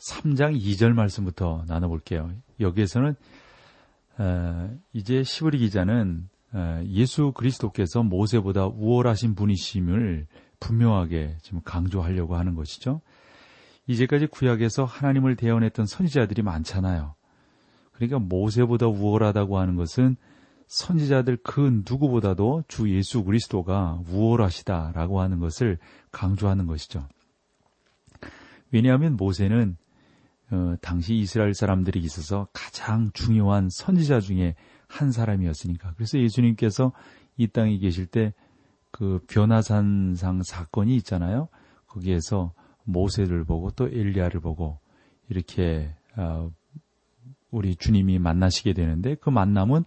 3장 2절 말씀부터 나눠볼게요. 여기에서는 어, 이제 시브리 기자는 어, 예수 그리스도께서 모세보다 우월하신 분이심을 분명하게 지금 강조하려고 하는 것이죠. 이제까지 구약에서 하나님을 대언했던 선지자들이 많잖아요. 그러니까 모세보다 우월하다고 하는 것은 선지자들 그 누구보다도 주 예수 그리스도가 우월하시다라고 하는 것을 강조하는 것이죠. 왜냐하면 모세는 어, 당시 이스라엘 사람들이 있어서 가장 중요한 선지자 중에 한 사람이었으니까. 그래서 예수님께서 이 땅에 계실 때 그 변화산상 사건이 있잖아요. 거기에서 모세를 보고 또 엘리야를 보고 이렇게 어, 우리 주님이 만나시게 되는데 그 만남은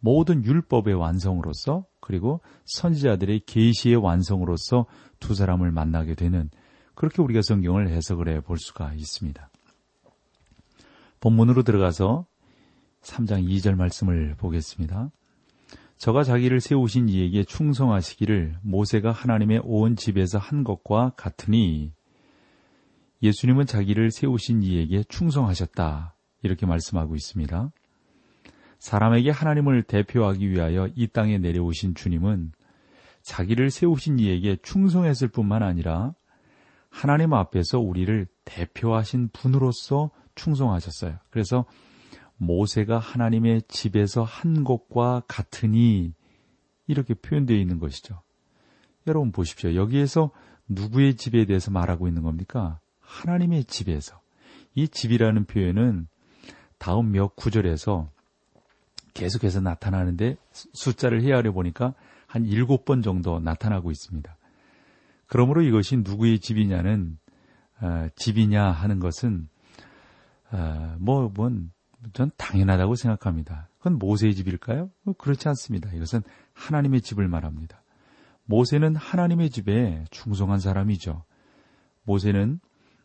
모든 율법의 완성으로서 그리고 선지자들의 계시의 완성으로서 두 사람을 만나게 되는 그렇게 우리가 성경을 해석을 해 볼 수가 있습니다. 본문으로 들어가서 3장 2절 말씀을 보겠습니다. 저가 자기를 세우신 이에게 충성하시기를 모세가 하나님의 온 집에서 한 것과 같으니 예수님은 자기를 세우신 이에게 충성하셨다. 이렇게 말씀하고 있습니다. 사람에게 하나님을 대표하기 위하여 이 땅에 내려오신 주님은 자기를 세우신 이에게 충성했을 뿐만 아니라 하나님 앞에서 우리를 대표하신 분으로서 충성하셨어요. 그래서 모세가 하나님의 집에서 한 것과 같으니 이렇게 표현되어 있는 것이죠. 여러분 보십시오. 여기에서 누구의 집에 대해서 말하고 있는 겁니까? 하나님의 집에서. 이 집이라는 표현은 다음 몇 구절에서 계속해서 나타나는데 숫자를 헤아려 보니까 한 일곱 번 정도 나타나고 있습니다. 그러므로 이것이 누구의 집이냐는 어, 집이냐 하는 것은 어, 뭐, 뭔, 전 당연하다고 생각합니다. 그건 모세의 집일까요? 뭐 그렇지 않습니다. 이것은 하나님의 집을 말합니다. 모세는 하나님의 집에 충성한 사람이죠. 모세는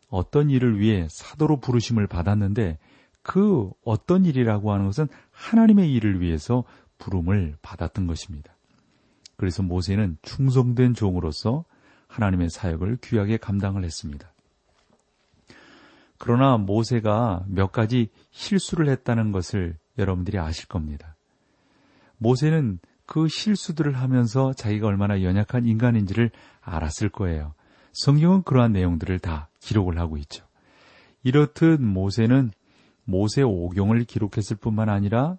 어떤 일을 위해 사도로 부르심을 받았는데 그 어떤 일이라고 하는 것은 하나님의 일을 위해서 부름을 받았던 것입니다. 그래서 모세는 충성된 종으로서 하나님의 사역을 귀하게 감당을 했습니다. 그러나 모세가 몇 가지 실수를 했다는 것을 여러분들이 아실 겁니다. 모세는 그 실수들을 하면서 자기가 얼마나 연약한 인간인지를 알았을 거예요. 성경은 그러한 내용들을 다 기록을 하고 있죠. 이렇듯 모세는 모세 오경을 기록했을 뿐만 아니라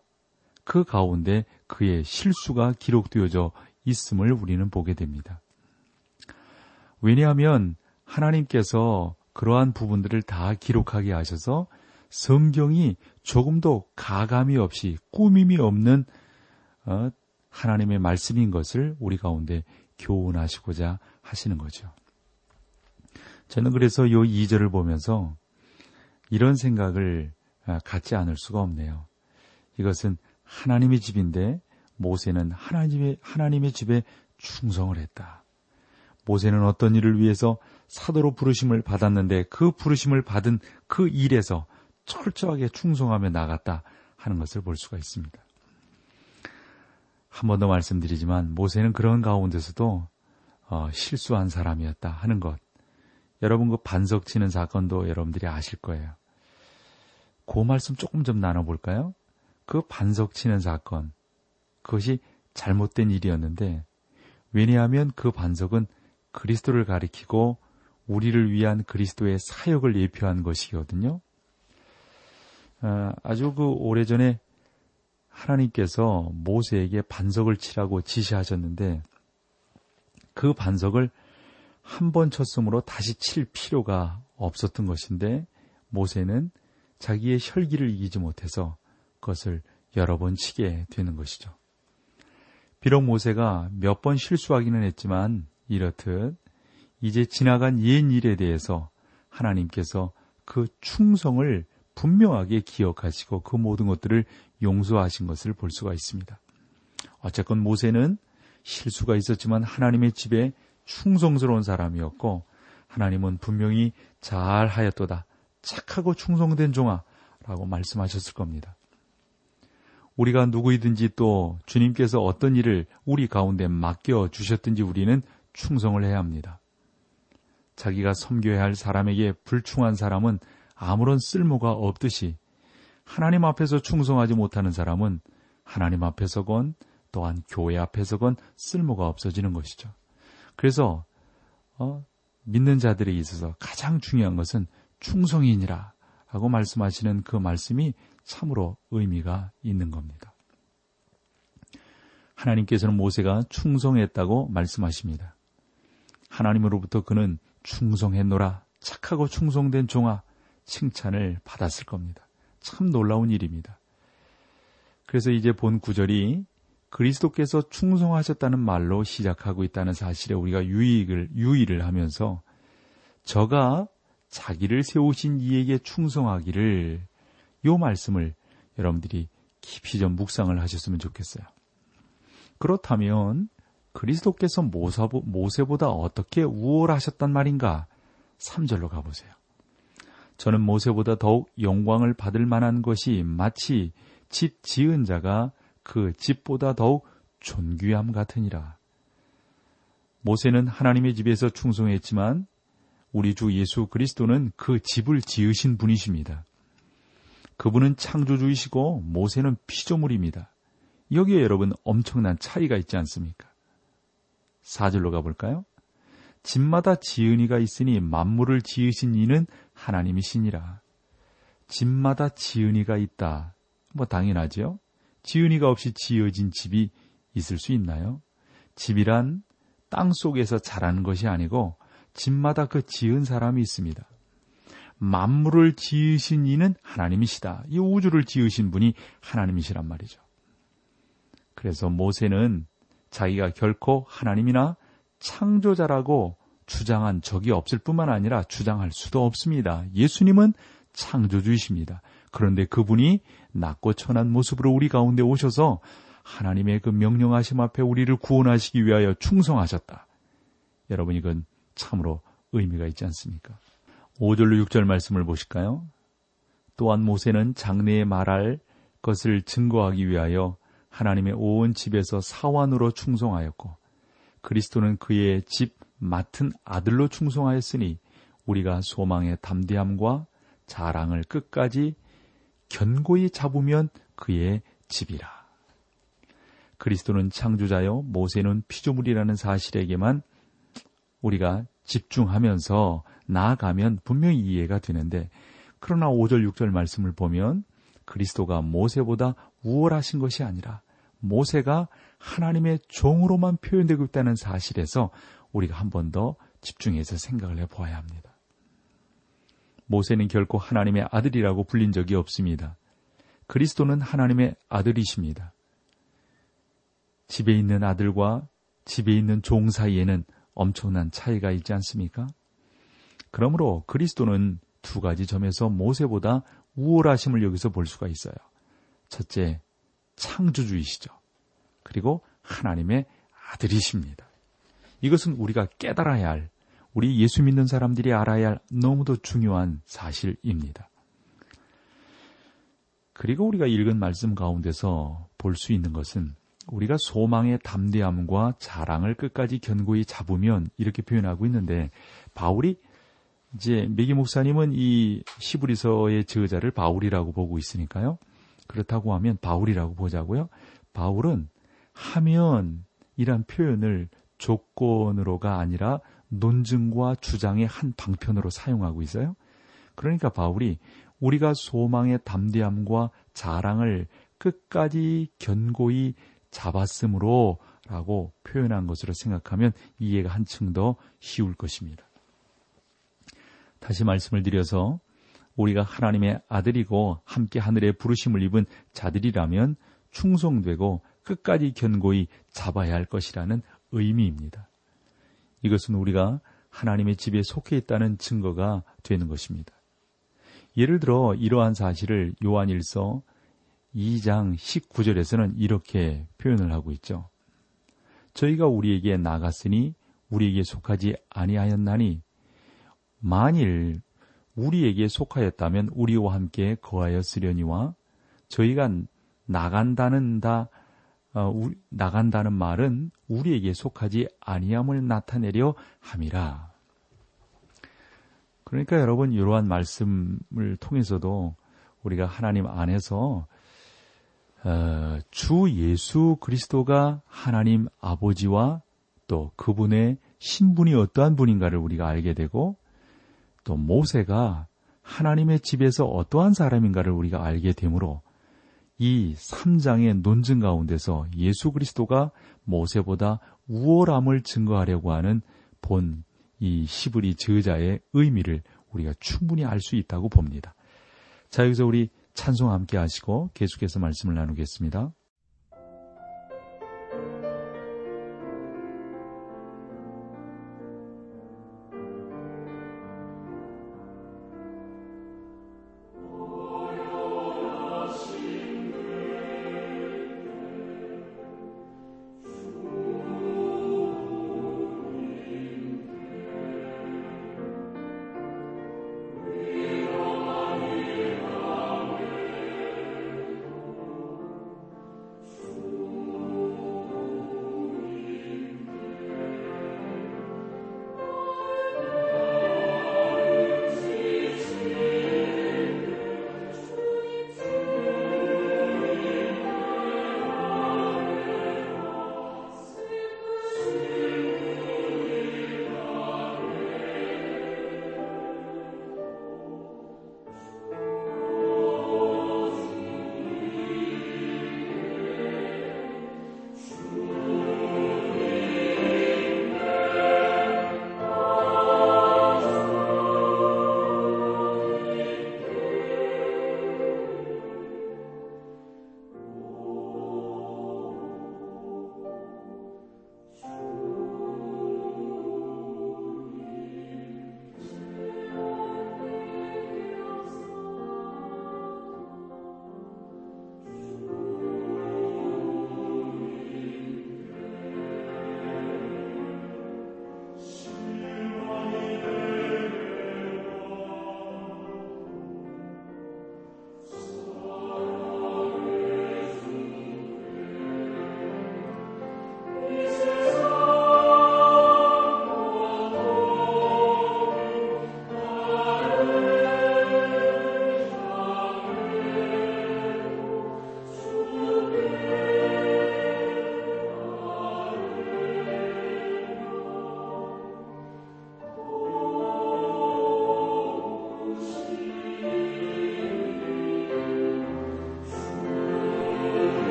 그 가운데 그의 실수가 기록되어져 있음을 우리는 보게 됩니다. 왜냐하면 하나님께서 그러한 부분들을 다 기록하게 하셔서 성경이 조금도 가감이 없이 꾸밈이 없는 어, 하나님의 말씀인 것을 우리 가운데 교훈하시고자 하시는 거죠. 저는 그래서 이 2절을 보면서 이런 생각을 아, 갖지 않을 수가 없네요. 이것은 하나님의 집인데 모세는 하나님의, 하나님의 집에 충성을 했다. 모세는 어떤 일을 위해서 사도로 부르심을 받았는데 그 부르심을 받은 그 일에서 철저하게 충성하며 나갔다 하는 것을 볼 수가 있습니다. 한 번 더 말씀드리지만 모세는 그런 가운데서도 어, 실수한 사람이었다 하는 것. 여러분 그 반석 치는 사건도 여러분들이 아실 거예요. 그 말씀 조금 좀 나눠볼까요? 그 반석 치는 사건. 그것이 잘못된 일이었는데 왜냐하면 그 반석은 그리스도를 가리키고 우리를 위한 그리스도의 사역을 예표한 것이거든요. 아, 아주 그 오래전에 하나님께서 모세에게 반석을 치라고 지시하셨는데 그 반석을 한 번 쳤으므로 다시 칠 필요가 없었던 것인데 모세는 자기의 혈기를 이기지 못해서 그것을 여러 번 치게 되는 것이죠. 비록 모세가 몇 번 실수하기는 했지만 이렇듯 이제 지나간 옛 일에 대해서 하나님께서 그 충성을 분명하게 기억하시고 그 모든 것들을 용서하신 것을 볼 수가 있습니다. 어쨌건 모세는 실수가 있었지만 하나님의 집에 충성스러운 사람이었고 하나님은 분명히 잘 하였도다. 착하고 충성된 종아 라고 말씀하셨을 겁니다. 우리가 누구이든지 또 주님께서 어떤 일을 우리 가운데 맡겨 주셨든지 우리는 충성을 해야 합니다. 자기가 섬겨야 할 사람에게 불충한 사람은 아무런 쓸모가 없듯이 하나님 앞에서 충성하지 못하는 사람은 하나님 앞에서건 또한 교회 앞에서건 쓸모가 없어지는 것이죠. 그래서 어, 믿는 자들에 있어서 가장 중요한 것은 충성이니라 하고 말씀하시는 그 말씀이 참으로 의미가 있는 겁니다. 하나님께서는 모세가 충성했다고 말씀하십니다. 하나님으로부터 그는 충성했노라 착하고 충성된 종아 칭찬을 받았을 겁니다. 참 놀라운 일입니다. 그래서 이제 본 구절이 그리스도께서 충성하셨다는 말로 시작하고 있다는 사실에 우리가 유익을, 유의를 하면서 저가 자기를 세우신 이에게 충성하기를 요 말씀을 여러분들이 깊이 좀 묵상을 하셨으면 좋겠어요. 그렇다면 그리스도께서 모세보다 어떻게 우월하셨단 말인가? 3절로 가보세요. 저는 모세보다 더욱 영광을 받을 만한 것이 마치 집 지은 자가 그 집보다 더욱 존귀함 같으니라. 모세는 하나님의 집에서 충성했지만 우리 주 예수 그리스도는 그 집을 지으신 분이십니다. 그분은 창조주이시고 모세는 피조물입니다. 여기에 여러분 엄청난 차이가 있지 않습니까? 사절로 가볼까요? 집마다 지은이가 있으니 만물을 지으신 이는 하나님이시니라. 집마다 지은이가 있다. 뭐 당연하죠. 지은이가 없이 지어진 집이 있을 수 있나요? 집이란 땅 속에서 자라는 것이 아니고 집마다 그 지은 사람이 있습니다. 만물을 지으신 이는 하나님이시다. 이 우주를 지으신 분이 하나님이시란 말이죠. 그래서 모세는 자기가 결코 하나님이나 창조자라고 주장한 적이 없을 뿐만 아니라 주장할 수도 없습니다. 예수님은 창조주이십니다. 그런데 그분이 낮고 천한 모습으로 우리 가운데 오셔서 하나님의 그 명령하심 앞에 우리를 구원하시기 위하여 충성하셨다. 여러분 이건 참으로 의미가 있지 않습니까? 5절로 6절 말씀을 보실까요? 또한 모세는 장래에 말할 것을 증거하기 위하여 하나님의 온 집에서 사환으로 충성하였고 그리스도는 그의 집 맡은 아들로 충성하였으니 우리가 소망의 담대함과 자랑을 끝까지 견고히 잡으면 그의 집이라. 그리스도는 창조자요, 모세는 피조물이라는 사실에게만 우리가 집중하면서 나아가면 분명히 이해가 되는데, 그러나 5절, 6절 말씀을 보면 그리스도가 모세보다 우월하신 것이 아니라 모세가 하나님의 종으로만 표현되고 있다는 사실에서 우리가 한 번 더 집중해서 생각을 해 보아야 합니다. 모세는 결코 하나님의 아들이라고 불린 적이 없습니다. 그리스도는 하나님의 아들이십니다. 집에 있는 아들과 집에 있는 종 사이에는 엄청난 차이가 있지 않습니까? 그러므로 그리스도는 두 가지 점에서 모세보다 우월하심을 여기서 볼 수가 있어요. 첫째, 창조주이시죠. 그리고 하나님의 아들이십니다. 이것은 우리가 깨달아야 할, 우리 예수 믿는 사람들이 알아야 할 너무도 중요한 사실입니다. 그리고 우리가 읽은 말씀 가운데서 볼 수 있는 것은 우리가 소망의 담대함과 자랑을 끝까지 견고히 잡으면 이렇게 표현하고 있는데 바울이 이제 메기 목사님은 이 시브리서의 저자를 바울이라고 보고 있으니까요. 그렇다고 하면 바울이라고 보자고요. 바울은 하면 이란 표현을 조건으로가 아니라 논증과 주장의 한 방편으로 사용하고 있어요. 그러니까 바울이 우리가 소망의 담대함과 자랑을 끝까지 견고히 잡았으므로 라고 표현한 것으로 생각하면 이해가 한층 더 쉬울 것입니다. 다시 말씀을 드려서 우리가 하나님의 아들이고 함께 하늘의 부르심을 입은 자들이라면 충성되고 끝까지 견고히 잡아야 할 것이라는 의미입니다. 이것은 우리가 하나님의 집에 속해 있다는 증거가 되는 것입니다. 예를 들어 이러한 사실을 요한일서 2장 19절에서는 이렇게 표현을 하고 있죠. 저희가 우리에게 나갔으니 우리에게 속하지 아니하였나니 만일 우리에게 속하였다면 우리와 함께 거하였으려니와 저희가 나간다는 다 어, 나간다는 말은 우리에게 속하지 아니함을 나타내려 함이라. 그러니까 여러분 이러한 말씀을 통해서도 우리가 하나님 안에서 어, 주 예수 그리스도가 하나님 아버지와 또 그분의 신분이 어떠한 분인가를 우리가 알게 되고 또 모세가 하나님의 집에서 어떠한 사람인가를 우리가 알게 되므로 이 3장의 논증 가운데서 예수 그리스도가 모세보다 우월함을 증거하려고 하는 본 이 시브리 저자의 의미를 우리가 충분히 알 수 있다고 봅니다. 자, 여기서 우리 찬송 함께 하시고 계속해서 말씀을 나누겠습니다.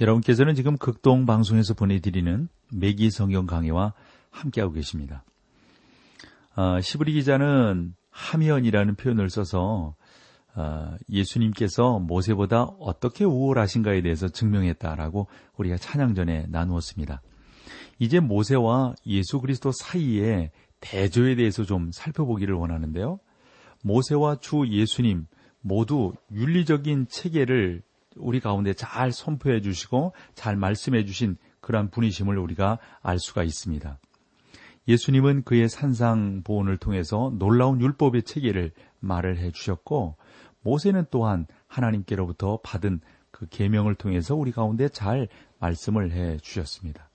여러분께서는 지금 극동 방송에서 보내드리는 매기 성경 강해와 함께하고 계십니다. 어, 시브리 기자는 하면이라는 표현을 써서 어, 예수님께서 모세보다 어떻게 우월하신가에 대해서 증명했다라고 우리가 찬양 전에 나누었습니다. 이제 모세와 예수 그리스도 사이에 대조에 대해서 좀 살펴보기를 원하는데요. 모세와 주 예수님 모두 윤리적인 체계를 우리 가운데 잘 선포해 주시고 잘 말씀해 주신 그러한 분이심을 우리가 알 수가 있습니다. 예수님은 그의 산상 보온을 통해서 놀라운 율법의 체계를 말을 해 주셨고 모세는 또한 하나님께로부터 받은 그 계명을 통해서 우리 가운데 잘 말씀을 해 주셨습니다.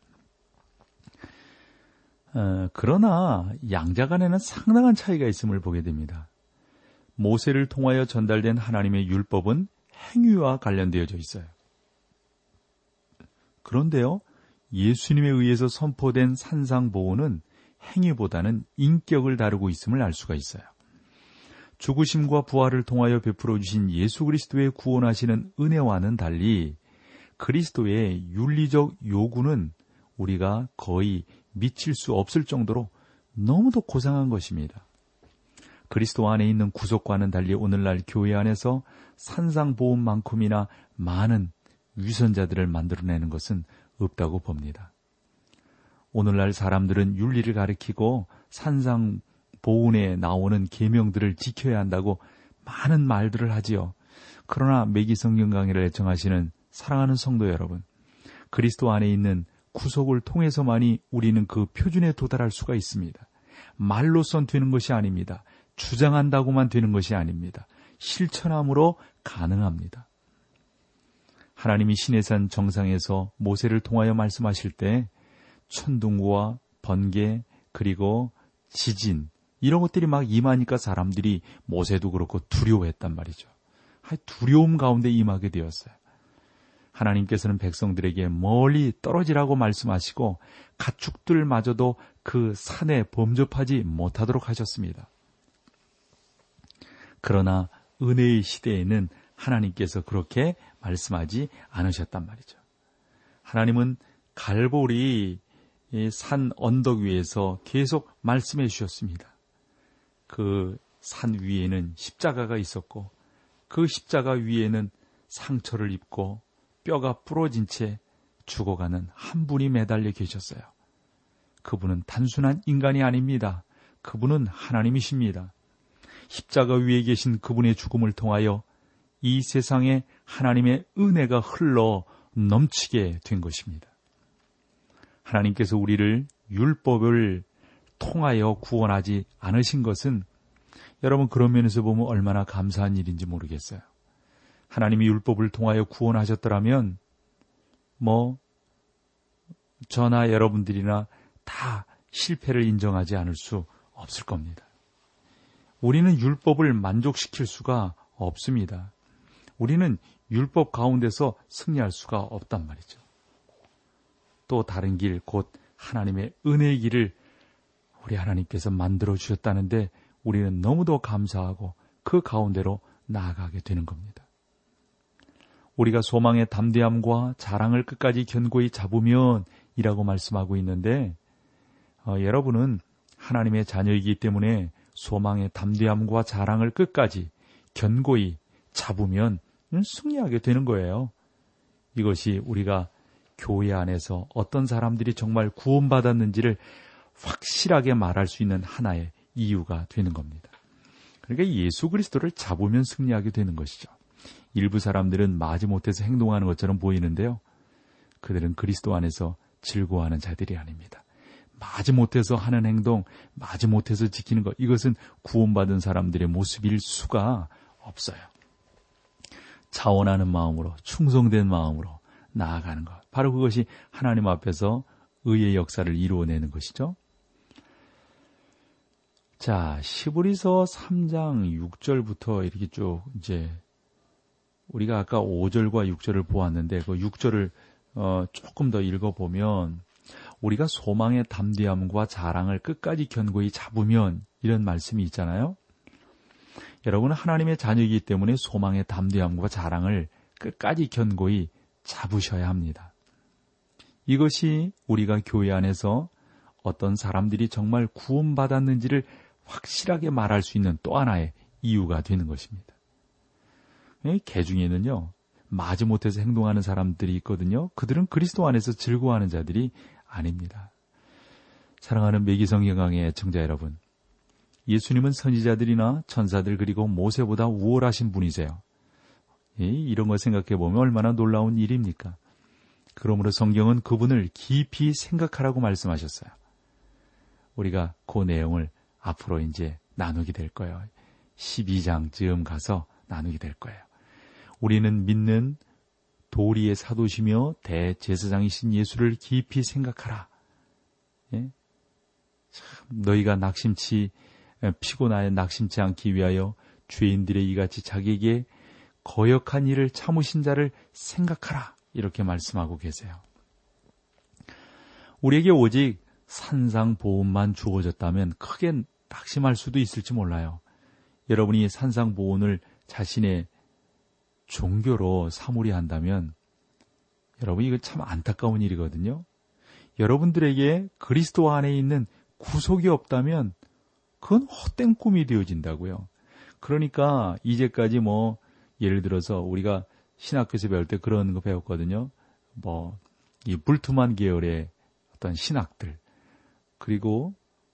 어, 그러나 양자 간에는 상당한 차이가 있음을 보게 됩니다. 모세를 통하여 전달된 하나님의 율법은 행위와 관련되어져 있어요. 그런데요, 예수님에 의해서 선포된 산상보호는 행위보다는 인격을 다루고 있음을 알 수가 있어요. 죽으심과 부활을 통하여 베풀어 주신 예수 그리스도의 구원하시는 은혜와는 달리 그리스도의 윤리적 요구는 우리가 거의 미칠 수 없을 정도로 너무도 고상한 것입니다. 그리스도 안에 있는 구속과는 달리 오늘날 교회 안에서 산상보험만큼이나 많은 위선자들을 만들어내는 것은 없다고 봅니다. 오늘날 사람들은 윤리를 가리키고 산상 보훈에 나오는 계명들을 지켜야 한다고 많은 말들을 하지요. 그러나 매기 성경 강의를 애청하시는 사랑하는 성도 여러분, 그리스도 안에 있는 구속을 통해서만이 우리는 그 표준에 도달할 수가 있습니다. 말로선 되는 것이 아닙니다. 주장한다고만 되는 것이 아닙니다. 실천함으로 가능합니다. 하나님이 시내산 정상에서 모세를 통하여 말씀하실 때 천둥과 번개 그리고 지진 이런 것들이 막 임하니까 사람들이 모세도 그렇고 두려워했단 말이죠. 두려움 가운데 임하게 되었어요. 하나님께서는 백성들에게 멀리 떨어지라고 말씀하시고 가축들마저도 그 산에 범접하지 못하도록 하셨습니다. 그러나 은혜의 시대에는 하나님께서 그렇게 말씀하지 않으셨단 말이죠. 하나님은 갈보리 산 언덕 위에서 계속 말씀해 주셨습니다. 그 산 위에는 십자가가 있었고 그 십자가 위에는 상처를 입고 뼈가 부러진 채 죽어가는 한 분이 매달려 계셨어요. 그분은 단순한 인간이 아닙니다. 그분은 하나님이십니다. 십자가 위에 계신 그분의 죽음을 통하여 이 세상에 하나님의 은혜가 흘러 넘치게 된 것입니다. 하나님께서 우리를 율법을 통하여 구원하지 않으신 것은 여러분 그런 면에서 보면 얼마나 감사한 일인지 모르겠어요. 하나님이 율법을 통하여 구원하셨더라면 뭐 저나 여러분들이나 다 실패를 인정하지 않을 수 없을 겁니다. 우리는 율법을 만족시킬 수가 없습니다. 우리는 율법 가운데서 승리할 수가 없단 말이죠. 또 다른 길, 곧 하나님의 은혜의 길을 우리 하나님께서 만들어 주셨다는데 우리는 너무도 감사하고 그 가운데로 나아가게 되는 겁니다. 우리가 소망의 담대함과 자랑을 끝까지 견고히 잡으면 이라고 말씀하고 있는데 어, 여러분은 하나님의 자녀이기 때문에 소망의 담대함과 자랑을 끝까지 견고히 잡으면 승리하게 되는 거예요. 이것이 우리가 교회 안에서 어떤 사람들이 정말 구원받았는지를 확실하게 말할 수 있는 하나의 이유가 되는 겁니다. 그러니까 예수 그리스도를 잡으면 승리하게 되는 것이죠. 일부 사람들은 마지못해서 행동하는 것처럼 보이는데요. 그들은 그리스도 안에서 즐거워하는 자들이 아닙니다. 마지못해서 하는 행동, 마지못해서 지키는 것, 이것은 구원받은 사람들의 모습일 수가 없어요. 자원하는 마음으로, 충성된 마음으로 나아가는 것. 바로 그것이 하나님 앞에서 의의 역사를 이루어내는 것이죠. 자, 시브리서 3장 6절부터 이렇게 쭉 이제 우리가 아까 5절과 6절을 보았는데 그 6절을 어, 조금 더 읽어보면 우리가 소망의 담대함과 자랑을 끝까지 견고히 잡으면 이런 말씀이 있잖아요. 여러분은 하나님의 자녀이기 때문에 소망의 담대함과 자랑을 끝까지 견고히 잡으셔야 합니다. 이것이 우리가 교회 안에서 어떤 사람들이 정말 구원받았는지를 확실하게 말할 수 있는 또 하나의 이유가 되는 것입니다. 개 중에는요, 마지못해서 행동하는 사람들이 있거든요. 그들은 그리스도 안에서 즐거워하는 자들이 아닙니다. 사랑하는 매기성경강의 애청자 여러분, 예수님은 선지자들이나 천사들 그리고 모세보다 우월하신 분이세요. 이런 걸 생각해 보면 얼마나 놀라운 일입니까? 그러므로 성경은 그분을 깊이 생각하라고 말씀하셨어요. 우리가 그 내용을 앞으로 이제 나누게 될 거예요. 12장쯤 가서 나누게 될 거예요. 우리는 믿는 도리의 사도시며 대제사장이신 예수를 깊이 생각하라. 예? 너희가 낙심치 피곤하여 낙심치 않기 위하여 죄인들의 이같이 자기에게 거역한 일을 참으신 자를 생각하라. 이렇게 말씀하고 계세요. 우리에게 오직 산상 보온만 주어졌다면 크게 낙심할 수도 있을지 몰라요. 여러분이 산상 보온을 자신의 종교로 사물이 한다면 여러분 이거 참 안타까운 일이거든요. 여러분들에게 그리스도 안에 있는 구속이 없다면 그건 헛된 꿈이 되어진다고요. 그러니까 이제까지 뭐 예를 들어서 우리가 신학교에서 배울 때 그런 거 배웠거든요. 뭐 이 불투만 계열의 어떤 신학들 그리고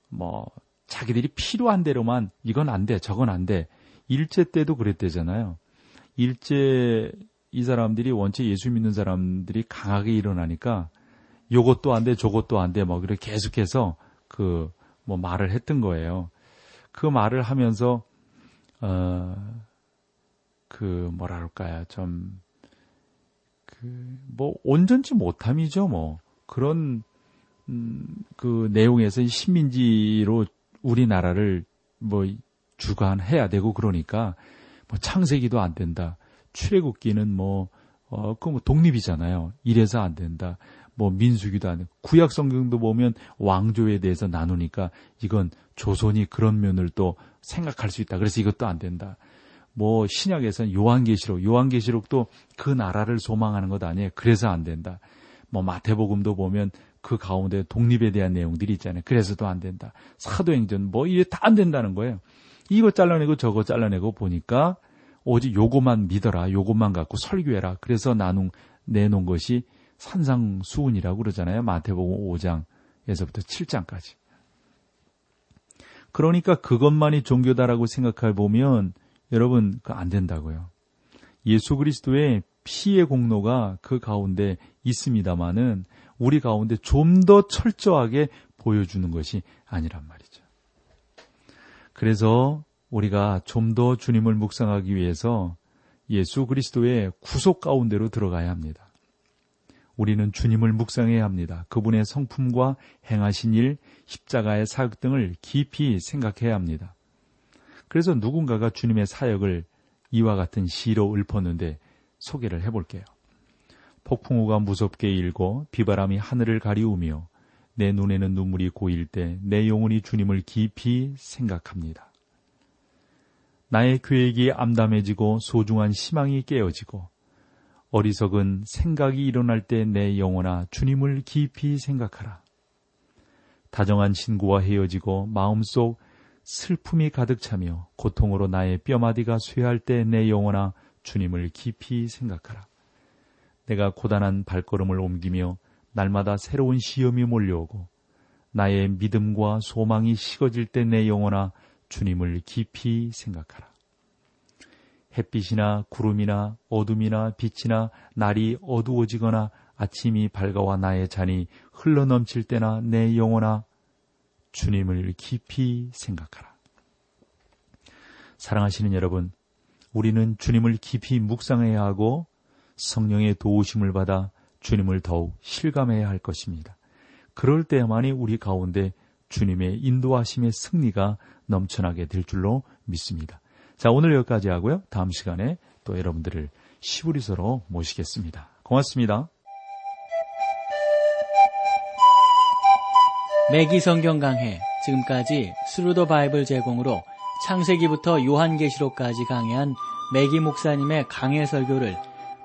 뭐 자기들이 필요한 대로만 이건 안 돼, 저건 안 돼. 일제 때도 그랬대잖아요. 일제 이 사람들이 원체 예수 믿는 사람들이 강하게 일어나니까 요것도 안 돼, 저것도 안 돼, 뭐, 그래 계속해서 그, 뭐, 말을 했던 거예요. 그 말을 하면서, 어, 그, 뭐라 그럴까요. 좀, 그, 뭐, 온전치 못함이죠, 뭐. 그런, 음, 그 내용에서 식민지로 우리나라를 뭐 주관해야 되고 그러니까 뭐 창세기도 안 된다. 출애굽기는 뭐, 어, 그뭐 독립이잖아요. 이래서 안 된다. 뭐 민수기도 안 돼. 구약 성경도 보면 왕조에 대해서 나누니까 이건 조선이 그런 면을 또 생각할 수 있다. 그래서 이것도 안 된다. 뭐 신약에서는 요한계시록, 요한계시록도 그 나라를 소망하는 것 아니에요. 그래서 안 된다. 뭐 마태복음도 보면 그 가운데 독립에 대한 내용들이 있잖아요. 그래서도 안 된다. 사도행전 뭐 이게 다 안 된다는 거예요. 이거 잘라내고 저거 잘라내고 보니까 오직 요것만 믿어라. 요것만 갖고 설교해라. 그래서 나눈 내놓은 것이 산상수훈이라고 그러잖아요. 마태복음 5장에서부터 7장까지. 그러니까 그것만이 종교다라고 생각해 보면 여러분 그안 된다고요. 예수 그리스도의 피의 공로가 그 가운데 있습니다마는 우리 가운데 좀 더 철저하게 보여주는 것이 아니란 말이죠. 그래서 우리가 좀 더 주님을 묵상하기 위해서 예수 그리스도의 구속 가운데로 들어가야 합니다. 우리는 주님을 묵상해야 합니다. 그분의 성품과 행하신 일, 십자가의 사역 등을 깊이 생각해야 합니다. 그래서 누군가가 주님의 사역을 이와 같은 시로 읊었는데 소개를 해볼게요. 폭풍우가 무섭게 일고 비바람이 하늘을 가리우며 내 눈에는 눈물이 고일 때 내 영혼이 주님을 깊이 생각합니다. 나의 계획이 암담해지고 소중한 희망이 깨어지고 어리석은 생각이 일어날 때 내 영혼아 주님을 깊이 생각하라. 다정한 친구와 헤어지고 마음속 슬픔이 가득 차며 고통으로 나의 뼈마디가 쇠할 때 내 영혼아 주님을 깊이 생각하라. 내가 고단한 발걸음을 옮기며 날마다 새로운 시험이 몰려오고 나의 믿음과 소망이 식어질 때 내 영혼아 주님을 깊이 생각하라. 햇빛이나 구름이나 어둠이나 빛이나 날이 어두워지거나 아침이 밝아와 나의 잔이 흘러넘칠 때나 내 영혼아 주님을 깊이 생각하라. 사랑하시는 여러분, 우리는 주님을 깊이 묵상해야 하고 성령의 도우심을 받아 주님을 더욱 실감해야 할 것입니다. 그럴 때만이 우리 가운데 주님의 인도하심의 승리가 넘쳐나게 될 줄로 믿습니다. 자, 오늘 여기까지 하고요. 다음 시간에 또 여러분들을 히브리서로 모시겠습니다. 고맙습니다. 매기 성경 강해 지금까지 Thru the Bible 제공으로 창세기부터 요한계시록까지 강해한 매기 목사님의 강해 설교를